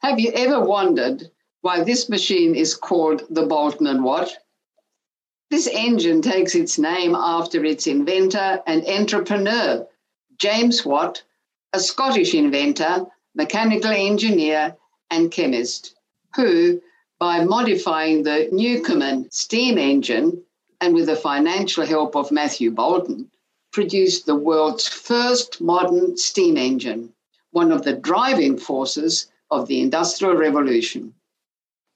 Have you ever wondered why this machine is called the Boulton and Watt? This engine takes its name after its inventor and entrepreneur, James Watt, a Scottish inventor, mechanical engineer, and chemist, who, by modifying the Newcomen steam engine and with the financial help of Matthew Boulton, produced the world's first modern steam engine, one of the driving forces of the Industrial Revolution.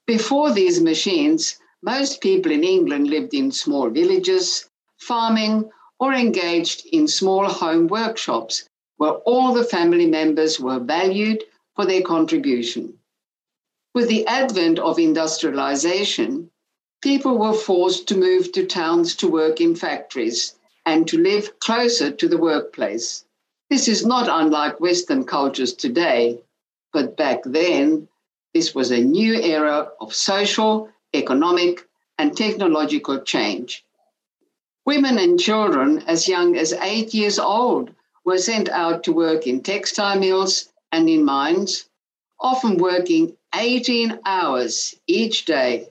Before these machines, most people in England lived in small villages, farming, or engaged in small home workshops where all the family members were valued for their contribution. With the advent of industrialization, people were forced to move to towns to work in factories and to live closer to the workplace. This is not unlike Western cultures today, but back then, this was a new era of social, economic, and technological change. Women and children as young as eight years old were sent out to work in textile mills and in mines, often working 18 hours each day,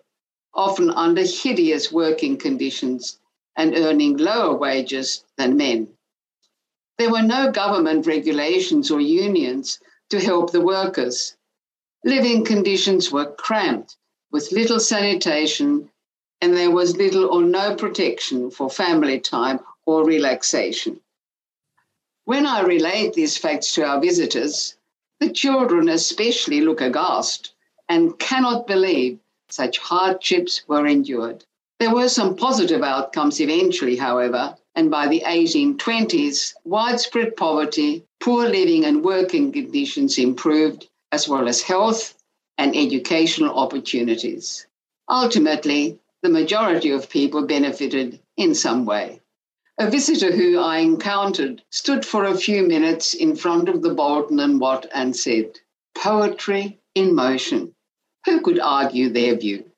often under hideous working conditions and earning lower wages than men. There were no government regulations or unions to help the workers. Living conditions were cramped with little sanitation, and there was little or no protection for family time or relaxation. When I relate these facts to our visitors, the children especially look aghast and cannot believe such hardships were endured. There were some positive outcomes eventually, however, and by the 1820s, widespread poverty, poor living and working conditions improved, as well as health and educational opportunities. Ultimately, the majority of people benefited in some way. A visitor who I encountered stood for a few minutes in front of the Boulton and Watt and said, Poetry in motion. Who could argue their view?